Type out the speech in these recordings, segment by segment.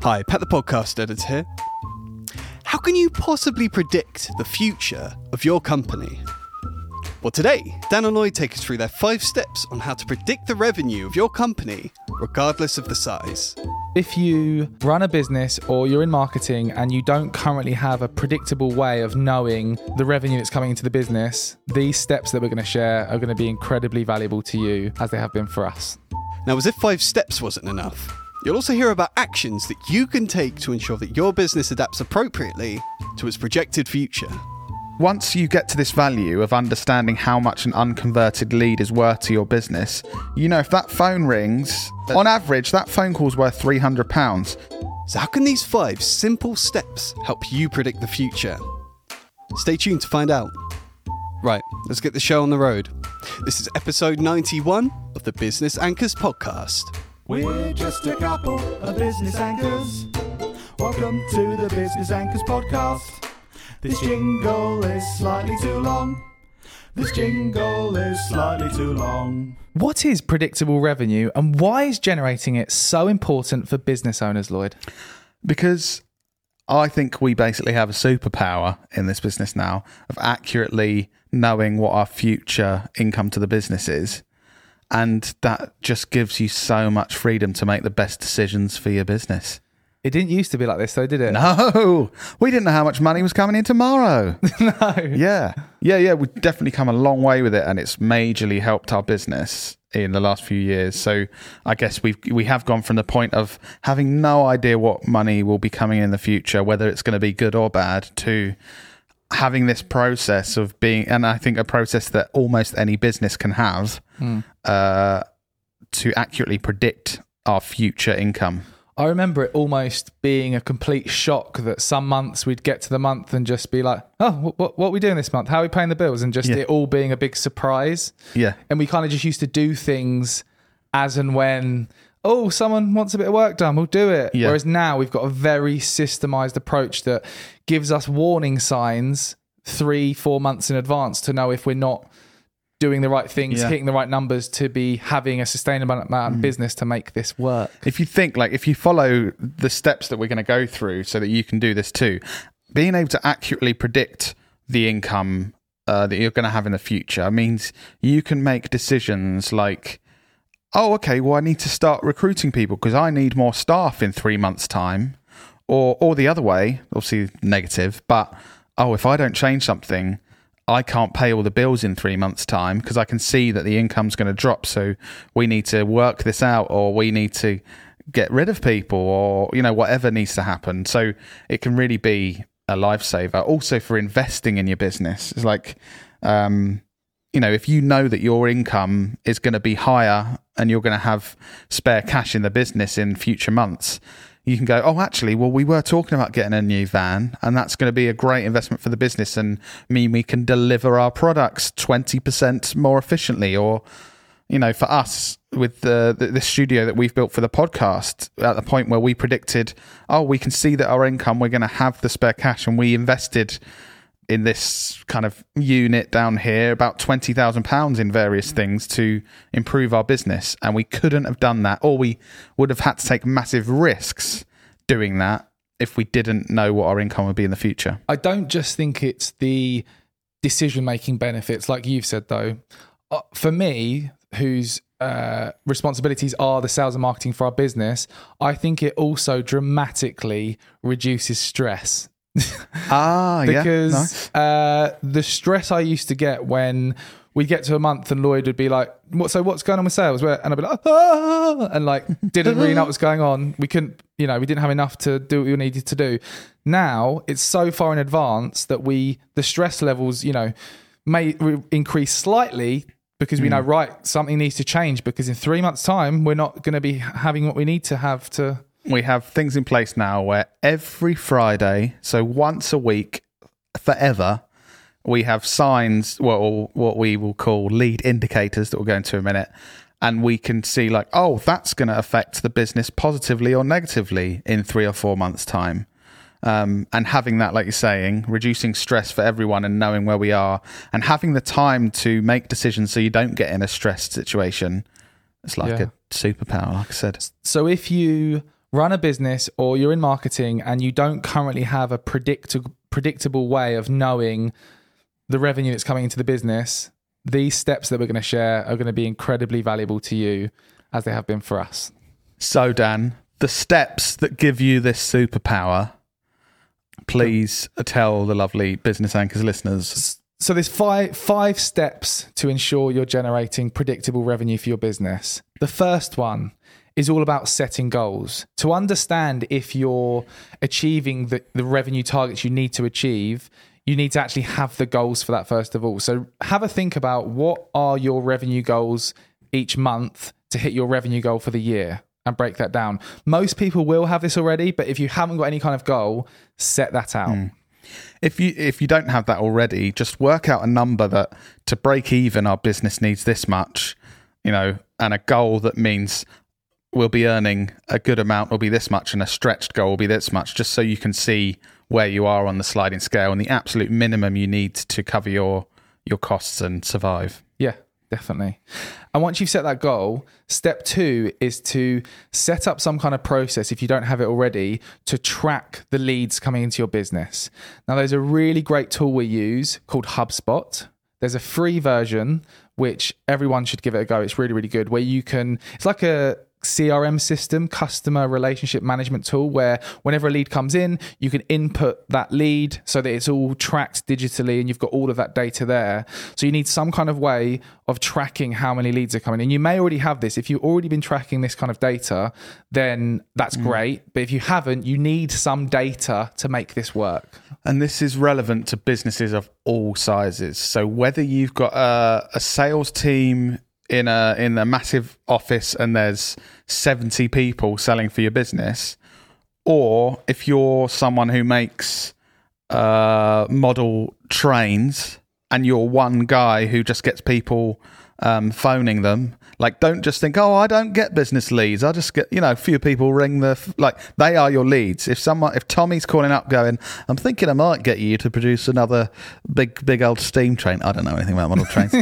Hi, Pat the Podcast Editor here. How can you possibly predict the future of your company? Well, today, Dan and Lloyd take us through their five steps on how to predict the revenue of your company, regardless of the size. If you run a business or you're in marketing and you don't currently have a predictable way of knowing the revenue that's coming into the business, these steps that we're going to share are going to be incredibly valuable to you as they have been for us. Now, as if five steps wasn't enough, you'll also hear about actions that you can take to ensure that your business adapts appropriately to its projected future. Once you get to this value of understanding how much an unconverted lead is worth to your business, you know if that phone rings, on average, that phone call's worth £300. So, how can these five simple steps help you predict the future? Stay tuned to find out. Right, let's get the show on the road. This is episode 91 of the Business Anchors podcast. We're just a couple of business anchors. Welcome to the Business Anchors podcast. This jingle is slightly too long. This jingle is slightly too long. What is predictable revenue and why is generating it so important for business owners, Lloyd? Because I think we basically have a superpower in this business now of accurately knowing what our future income to the business is. And that just gives you so much freedom to make the best decisions for your business. It didn't used to be like this, though, did it? No, we didn't know how much money was coming in tomorrow. no. Yeah. Yeah, yeah. We've definitely come a long way with it and it's majorly helped our business in the last few years. So I guess we've we have gone from the point of having no idea what money will be coming in the future, whether it's going to be good or bad, to having this process of being and I think a process that almost any business can have uh, to accurately predict our future income. I remember it almost being a complete shock that some months we'd get to the month and just be like, oh, what, what, what are we doing this month? How are we paying the bills? And just Yeah. it all being a big surprise. Yeah. And we kind of just used to do things as and when, oh, someone wants a bit of work done, we'll do it. Yeah. Whereas now we've got a very systemized approach that gives us warning signs three, four months in advance to know if we're not doing the right things, Yeah. Mm. hitting the right numbers to be having a sustainable amount of business to make this work. if you think like if you follow the steps that we're going to go through so that you can do this too being able to accurately predict the income uh, that you're going to have in the future means you can make decisions like oh okay well i need to start recruiting people because i need more staff in three months time or or the other way obviously negative but oh if i don't change something I can't pay all the bills in three months' time because I can see that the income's going to drop. So we need to work this out, or we need to get rid of people, or you know whatever needs to happen. So it can really be a lifesaver. Also for investing in your business, it's like, um, you know, if you know that your income is going to be higher and you're going to have spare cash in the business in future months, you can go, oh, actually, well, we were talking about getting a new van, and that's going to be a great investment for the business and mean we can deliver our products 20% more efficiently. Or, you know, for us with the, the, the studio that we've built for the podcast, at the point where we predicted, oh, we can see that our income, we're going to have the spare cash, and we invested in this kind of unit down here about twenty thousand pounds in various things to improve our business, and we couldn't have done that, or we would have had to take massive risks doing that if we didn't know what our income would be in the future. I don't just think it's the decision making benefits, like you've said, though. Uh, for me, whose uh, responsibilities are the sales and marketing for our business, I think it also dramatically reduces stress. Ah, because uh, the stress I used to get when we'd get to a month and Lloyd would be like, "What? So what's going on with sales?" Where and I'd be like, ah, and like didn't really know what was going on. We couldn't, you know, we didn't have enough to do what we needed to do. Now it's so far in advance that we the stress levels, you know, may re- increase slightly because we know right something needs to change because in three months' time we're not going to be having what we need to have to. We have things in place now where every Friday, so once a week, forever, we have signs, well, what we will call lead indicators that we'll go into in a minute. And we can see, like, oh, that's going to affect the business positively or negatively in three or four months' time. Um, and having that, like you're saying, reducing stress for everyone and knowing where we are and having the time to make decisions so you don't get in a stressed situation. It's like Yeah. a superpower, like I said. So if you run a business or you're in marketing and you don't currently have a predict- predictable way of knowing the revenue that's coming into the business, these steps that we're going to share are going to be incredibly valuable to you as they have been for us. So, Dan, the steps that give you this superpower, please tell the lovely Business Anchors listeners. So there's five five steps to ensure you're generating predictable revenue for your business. The first one is all about setting goals. To understand if you're achieving the, the revenue targets you need to achieve, you need to actually have the goals for that first of all. So have a think about what are your revenue goals each month to hit your revenue goal for the year and break that down. Most people will have this already, but if you haven't got any kind of goal, set that out. Mm. If you if you don't have that already, just work out a number that to break even our business needs this much, you know, and a goal that means we'll be earning a good amount will be this much and a stretched goal will be this much just so you can see where you are on the sliding scale and the absolute minimum you need to cover your your costs and survive. Yeah, definitely. And once you've set that goal, step two is to set up some kind of process, if you don't have it already, to track the leads coming into your business. Now, there's a really great tool we use called HubSpot. There's a free version, which everyone should give it a go. It's really, really good, where you can, it's like a, CRM system, customer relationship management tool, where whenever a lead comes in, you can input that lead so that it's all tracked digitally and you've got all of that data there. So you need some kind of way of tracking how many leads are coming in. You may already have this. If you've already been tracking this kind of data, then that's mm. great. But if you haven't, you need some data to make this work. And this is relevant to businesses of all sizes. So whether you've got a, a sales team in a in a massive office and there's 70 people selling for your business or if you're someone who makes uh, model trains and you're one guy who just gets people um, phoning them. Like, don't just think, oh, I don't get business leads. I just get, you know, a few people ring the, like, they are your leads. If someone, if Tommy's calling up going, I'm thinking I might get you to produce another big, big old steam train. I don't know anything about model trains.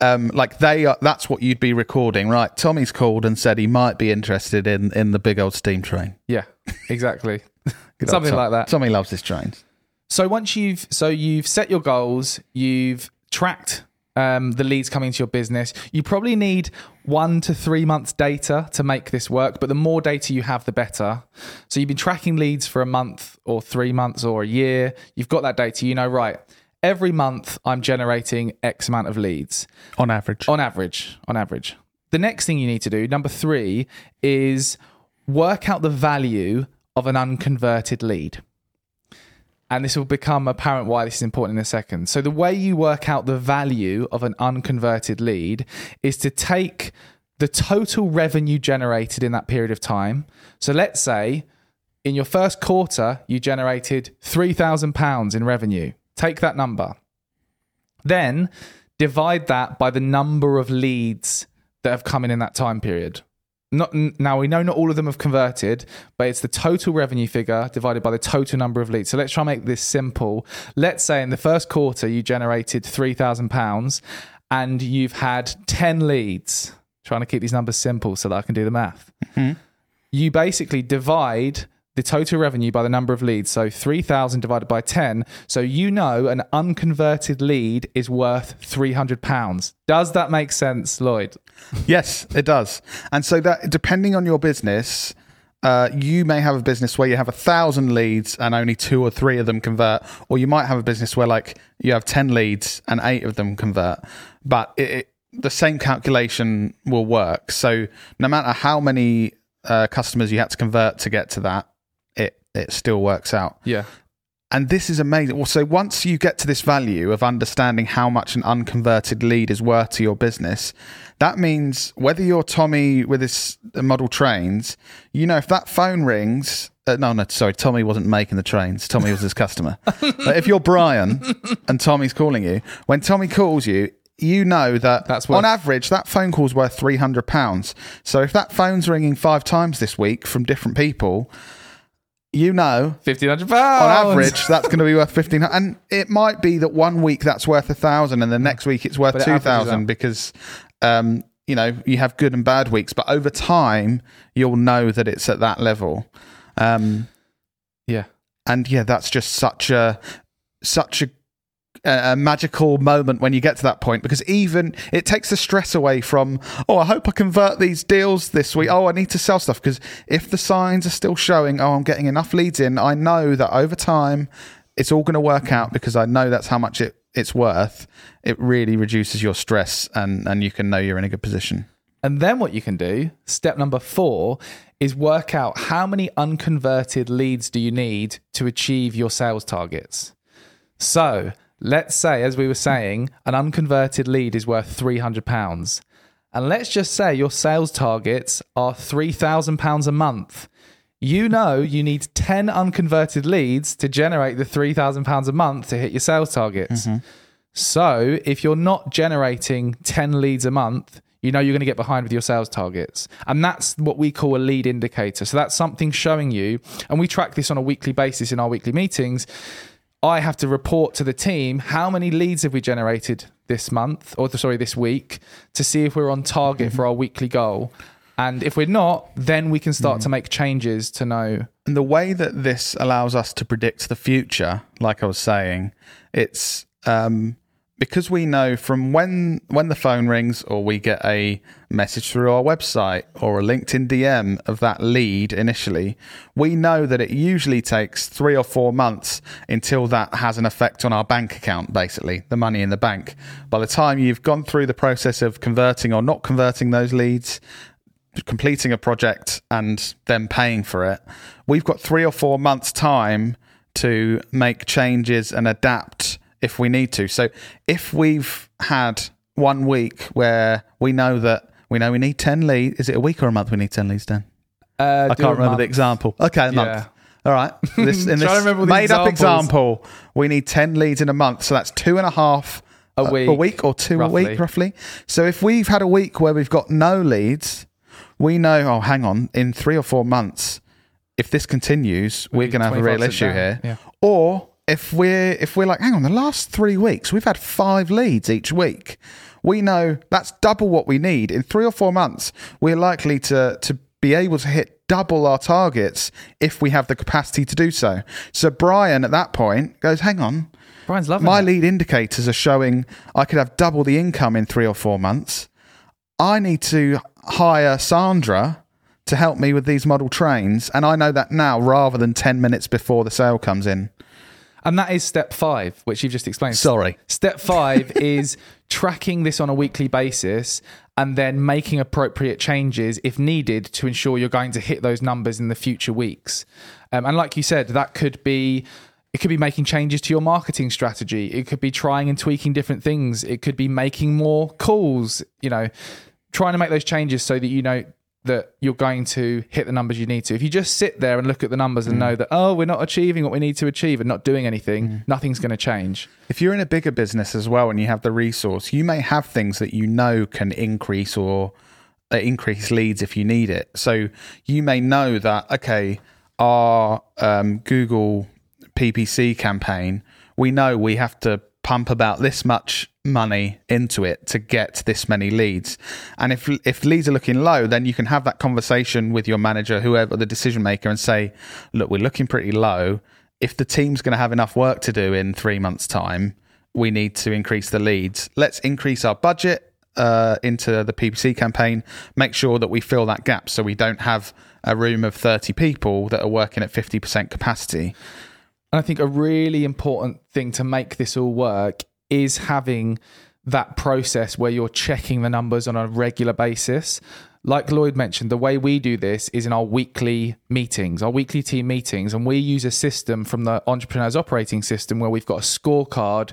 um, like, they are, that's what you'd be recording, right? Tommy's called and said he might be interested in, in the big old steam train. Yeah, exactly. Something like that. Tommy loves his trains. So once you've, so you've set your goals, you've tracked um, the leads coming to your business. You probably need one to three months data to make this work, but the more data you have, the better. So you've been tracking leads for a month or three months or a year. You've got that data. You know, right, every month I'm generating X amount of leads. On average. On average. On average. The next thing you need to do, number three, is work out the value of an unconverted lead and this will become apparent why this is important in a second. So, the way you work out the value of an unconverted lead is to take the total revenue generated in that period of time. So, let's say in your first quarter, you generated £3,000 in revenue. Take that number. Then divide that by the number of leads that have come in in that time period not now we know not all of them have converted, but it's the total revenue figure divided by the total number of leads. So let's try and make this simple. Let's say in the first quarter you generated three thousand pounds, and you've had ten leads. Trying to keep these numbers simple so that I can do the math. Mm-hmm. You basically divide the total revenue by the number of leads. So 3,000 divided by 10. So you know an unconverted lead is worth 300 pounds. Does that make sense, Lloyd? yes, it does. And so that depending on your business, uh, you may have a business where you have a thousand leads and only two or three of them convert, or you might have a business where like you have 10 leads and eight of them convert. But it, it, the same calculation will work. So no matter how many uh, customers you had to convert to get to that, it still works out. Yeah. And this is amazing. Well, So once you get to this value of understanding how much an unconverted lead is worth to your business, that means whether you're Tommy with his model trains, you know, if that phone rings, uh, no, no, sorry, Tommy wasn't making the trains. Tommy was his customer. but if you're Brian and Tommy's calling you, when Tommy calls you, you know that That's worth- on average that phone call's worth three hundred pounds. So if that phone's ringing five times this week from different people, you know, fifteen hundred pounds on average. That's going to be worth fifteen, and it might be that one week that's worth a thousand, and the next week it's worth two thousand because um, you know, you have good and bad weeks, but over time, you'll know that it's at that level. Um, Yeah. and yeah, that's just such a such a a magical moment when you get to that point because even it takes the stress away from oh i hope i convert these deals this week. Oh i need to sell stuff. Because if the signs are still showing oh i'm getting enough leads in i know that over time it's all going to work out because i know that's how much it, it's worth. It really reduces your stress and and you can know you're in a good position. And then what you can do, step number four, is work out how many unconverted leads do you need to achieve your sales targets. So let's say, as we were saying, an unconverted lead is worth £300. And let's just say your sales targets are £3,000 a month. You know you need 10 unconverted leads to generate the £3,000 a month to hit your sales targets. Mm-hmm. So if you're not generating 10 leads a month, you know you're going to get behind with your sales targets. And that's what we call a lead indicator. So that's something showing you, and we track this on a weekly basis in our weekly meetings. I have to report to the team how many leads have we generated this month, or sorry, this week, to see if we're on target for our weekly goal. And if we're not, then we can start to make changes to know. And the way that this allows us to predict the future, like I was saying, it's um, because we know from when when the phone rings or we get a message through our website or a LinkedIn DM of that lead initially, we know that it usually takes three or four months until that has an effect on our bank account, basically, the money in the bank. By the time you've gone through the process of converting or not converting those leads, completing a project and then paying for it, we've got three or four months' time to make changes and adapt if we need to. So if we've had one week where we know that we know we need 10 leads, is it a week or a month we need 10 leads, Dan? Uh, I can't remember the example. Okay, a month. Yeah. All right. This, in this made up example, we need 10 leads in a month. So that's two and a half A uh, a week, week or two a week, roughly. So if we've had a week where we've got no leads, we know, oh, hang on, in three or four months, if this continues, we're going to have a real issue here. Yeah. Or if we're if we're like, hang on, the last three weeks we've had five leads each week. We know that's double what we need in three or four months. We're likely to to be able to hit double our targets if we have the capacity to do so. So Brian at that point goes, hang on, Brian's loving my it. lead indicators are showing I could have double the income in three or four months. I need to hire Sandra to help me with these model trains, and I know that now rather than 10 minutes before the sale comes in. And that is step five, which you've just explained. Sorry. Step five is tracking this on a weekly basis and then making appropriate changes if needed to ensure you're going to hit those numbers in the future weeks. Um, and like you said, that could be. It could be making changes to your marketing strategy. It could be trying and tweaking different things. It could be making more calls, you know, trying to make those changes so that you know that you're going to hit the numbers you need to. If you just sit there and look at the numbers and know that, oh, we're not achieving what we need to achieve and not doing anything, nothing's going to change. If you're in a bigger business as well and you have the resource, you may have things that you know can increase or uh, increase leads if you need it. So you may know that, okay, our um, Google PPC campaign, we know we have to pump about this much money into it to get this many leads. And if if leads are looking low, then you can have that conversation with your manager, whoever the decision maker, and say, look, we're looking pretty low. If the team's going to have enough work to do in three months' time, we need to increase the leads. Let's increase our budget uh, into the PPC campaign. Make sure that we fill that gap so we don't have a room of 30 people that are working at 50% capacity. And I think a really important thing to make this all work is having that process where you're checking the numbers on a regular basis. Like Lloyd mentioned, the way we do this is in our weekly meetings, our weekly team meetings, and we use a system from the Entrepreneurs Operating System where we've got a scorecard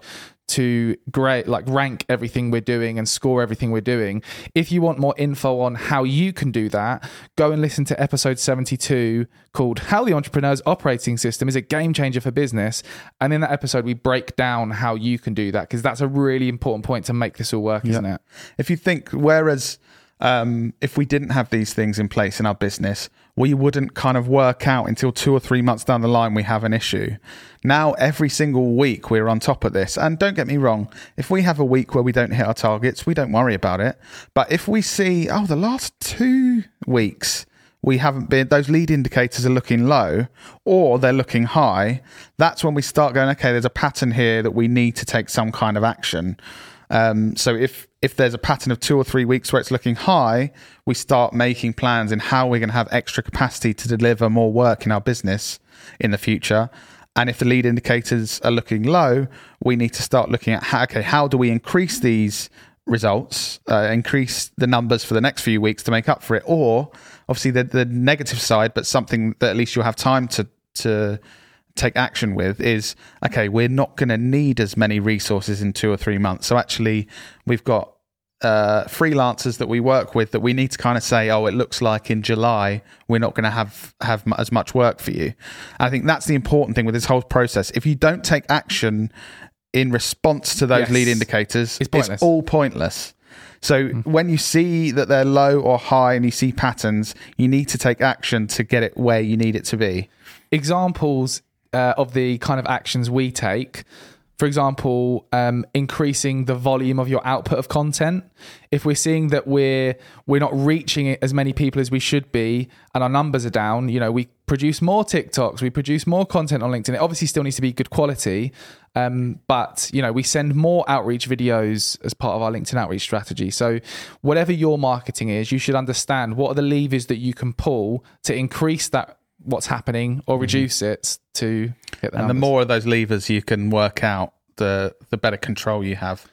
to grade like rank everything we're doing and score everything we're doing. If you want more info on how you can do that, go and listen to episode 72 called How the Entrepreneur's Operating System is a Game Changer for Business. And in that episode we break down how you can do that because that's a really important point to make this all work, isn't it? If you think, whereas um, if we didn't have these things in place in our business, we wouldn't kind of work out until two or three months down the line we have an issue. Now, every single week we're on top of this. And don't get me wrong, if we have a week where we don't hit our targets, we don't worry about it. But if we see, oh, the last two weeks, we haven't been, those lead indicators are looking low or they're looking high, that's when we start going, okay, there's a pattern here that we need to take some kind of action. Um, so if if there's a pattern of two or three weeks where it's looking high, we start making plans in how we're going to have extra capacity to deliver more work in our business in the future. And if the lead indicators are looking low, we need to start looking at how, okay, how do we increase these results, uh, increase the numbers for the next few weeks to make up for it, or obviously the, the negative side, but something that at least you'll have time to to take action with is okay, we're not going to need as many resources in two or three months. So actually, we've got uh, freelancers that we work with that we need to kind of say, oh, it looks like in July we're not going to have have m- as much work for you. I think that's the important thing with this whole process. If you don't take action in response to those Yes. lead indicators, It's pointless. all pointless. So when you see that they're low or high and you see patterns, you need to take action to get it where you need it to be. examples uh, of the kind of actions we take. For example, um, increasing the volume of your output of content. If we're seeing that we're we're not reaching as many people as we should be, and our numbers are down, you know, we produce more TikToks, we produce more content on LinkedIn. It obviously still needs to be good quality, um, but you know, we send more outreach videos as part of our LinkedIn outreach strategy. So, whatever your marketing is, you should understand what are the levers that you can pull to increase that what's happening or reduce it to and the more of those levers you can work out, the the better control you have.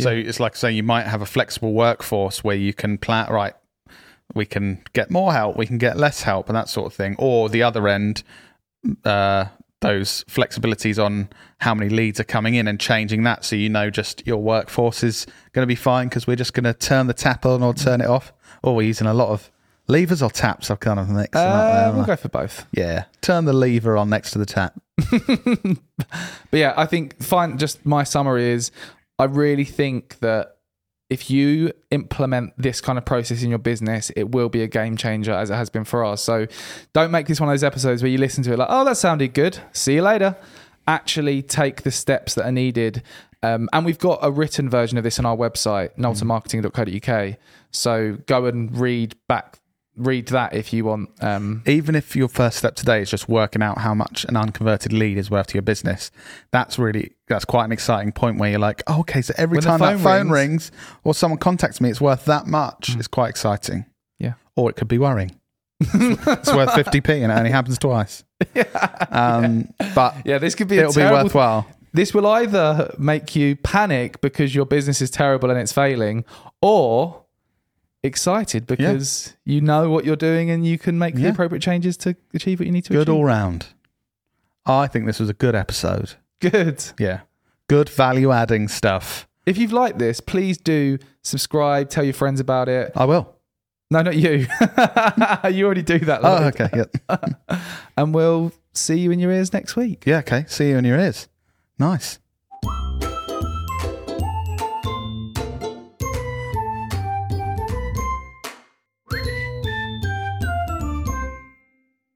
So it's like saying you might have a flexible workforce where you can plan right. We can get more help, we can get less help, and that sort of thing. Or the other end, uh, those flexibilities on how many leads are coming in and changing that, so you know just your workforce is going to be fine because we're just going to turn the tap on or turn it off. Or we're using a lot of levers or taps. I've kind of mixed them up Uh, there, we'll I? go for both. Yeah, turn the lever on next to the tap. But yeah, I think fine. Just my summary is, I really think that if you implement this kind of process in your business, it will be a game changer as it has been for us. So don't make this one of those episodes where you listen to it like, oh, that sounded good. See you later. Actually take the steps that are needed. Um, and we've got a written version of this on our website, noltamarketing.co.uk. So go and read back, read that if you want. Um, even if your first step today is just working out how much an unconverted lead is worth to your business, that's really that's quite an exciting point where you're like, oh, okay, so every time that phone phone rings- rings, or someone contacts me, it's worth that much. It's quite exciting. Yeah. Or it could be worrying. it's worth 50p and it only happens twice. Um, but yeah, this could be it'll be terrible worthwhile. This will either make you panic because your business is terrible and it's failing, or excited because you know what you're doing and you can make the appropriate changes to achieve what you need to achieve. Good achieve. all round. I think this was a good episode. Good. Yeah. Good value adding stuff. If you've liked this, please do subscribe, tell your friends about it. I will. No, not you. you already do that. Oh, okay. Yeah. And we'll see you in your ears next week. Yeah, okay. See you in your ears. Nice.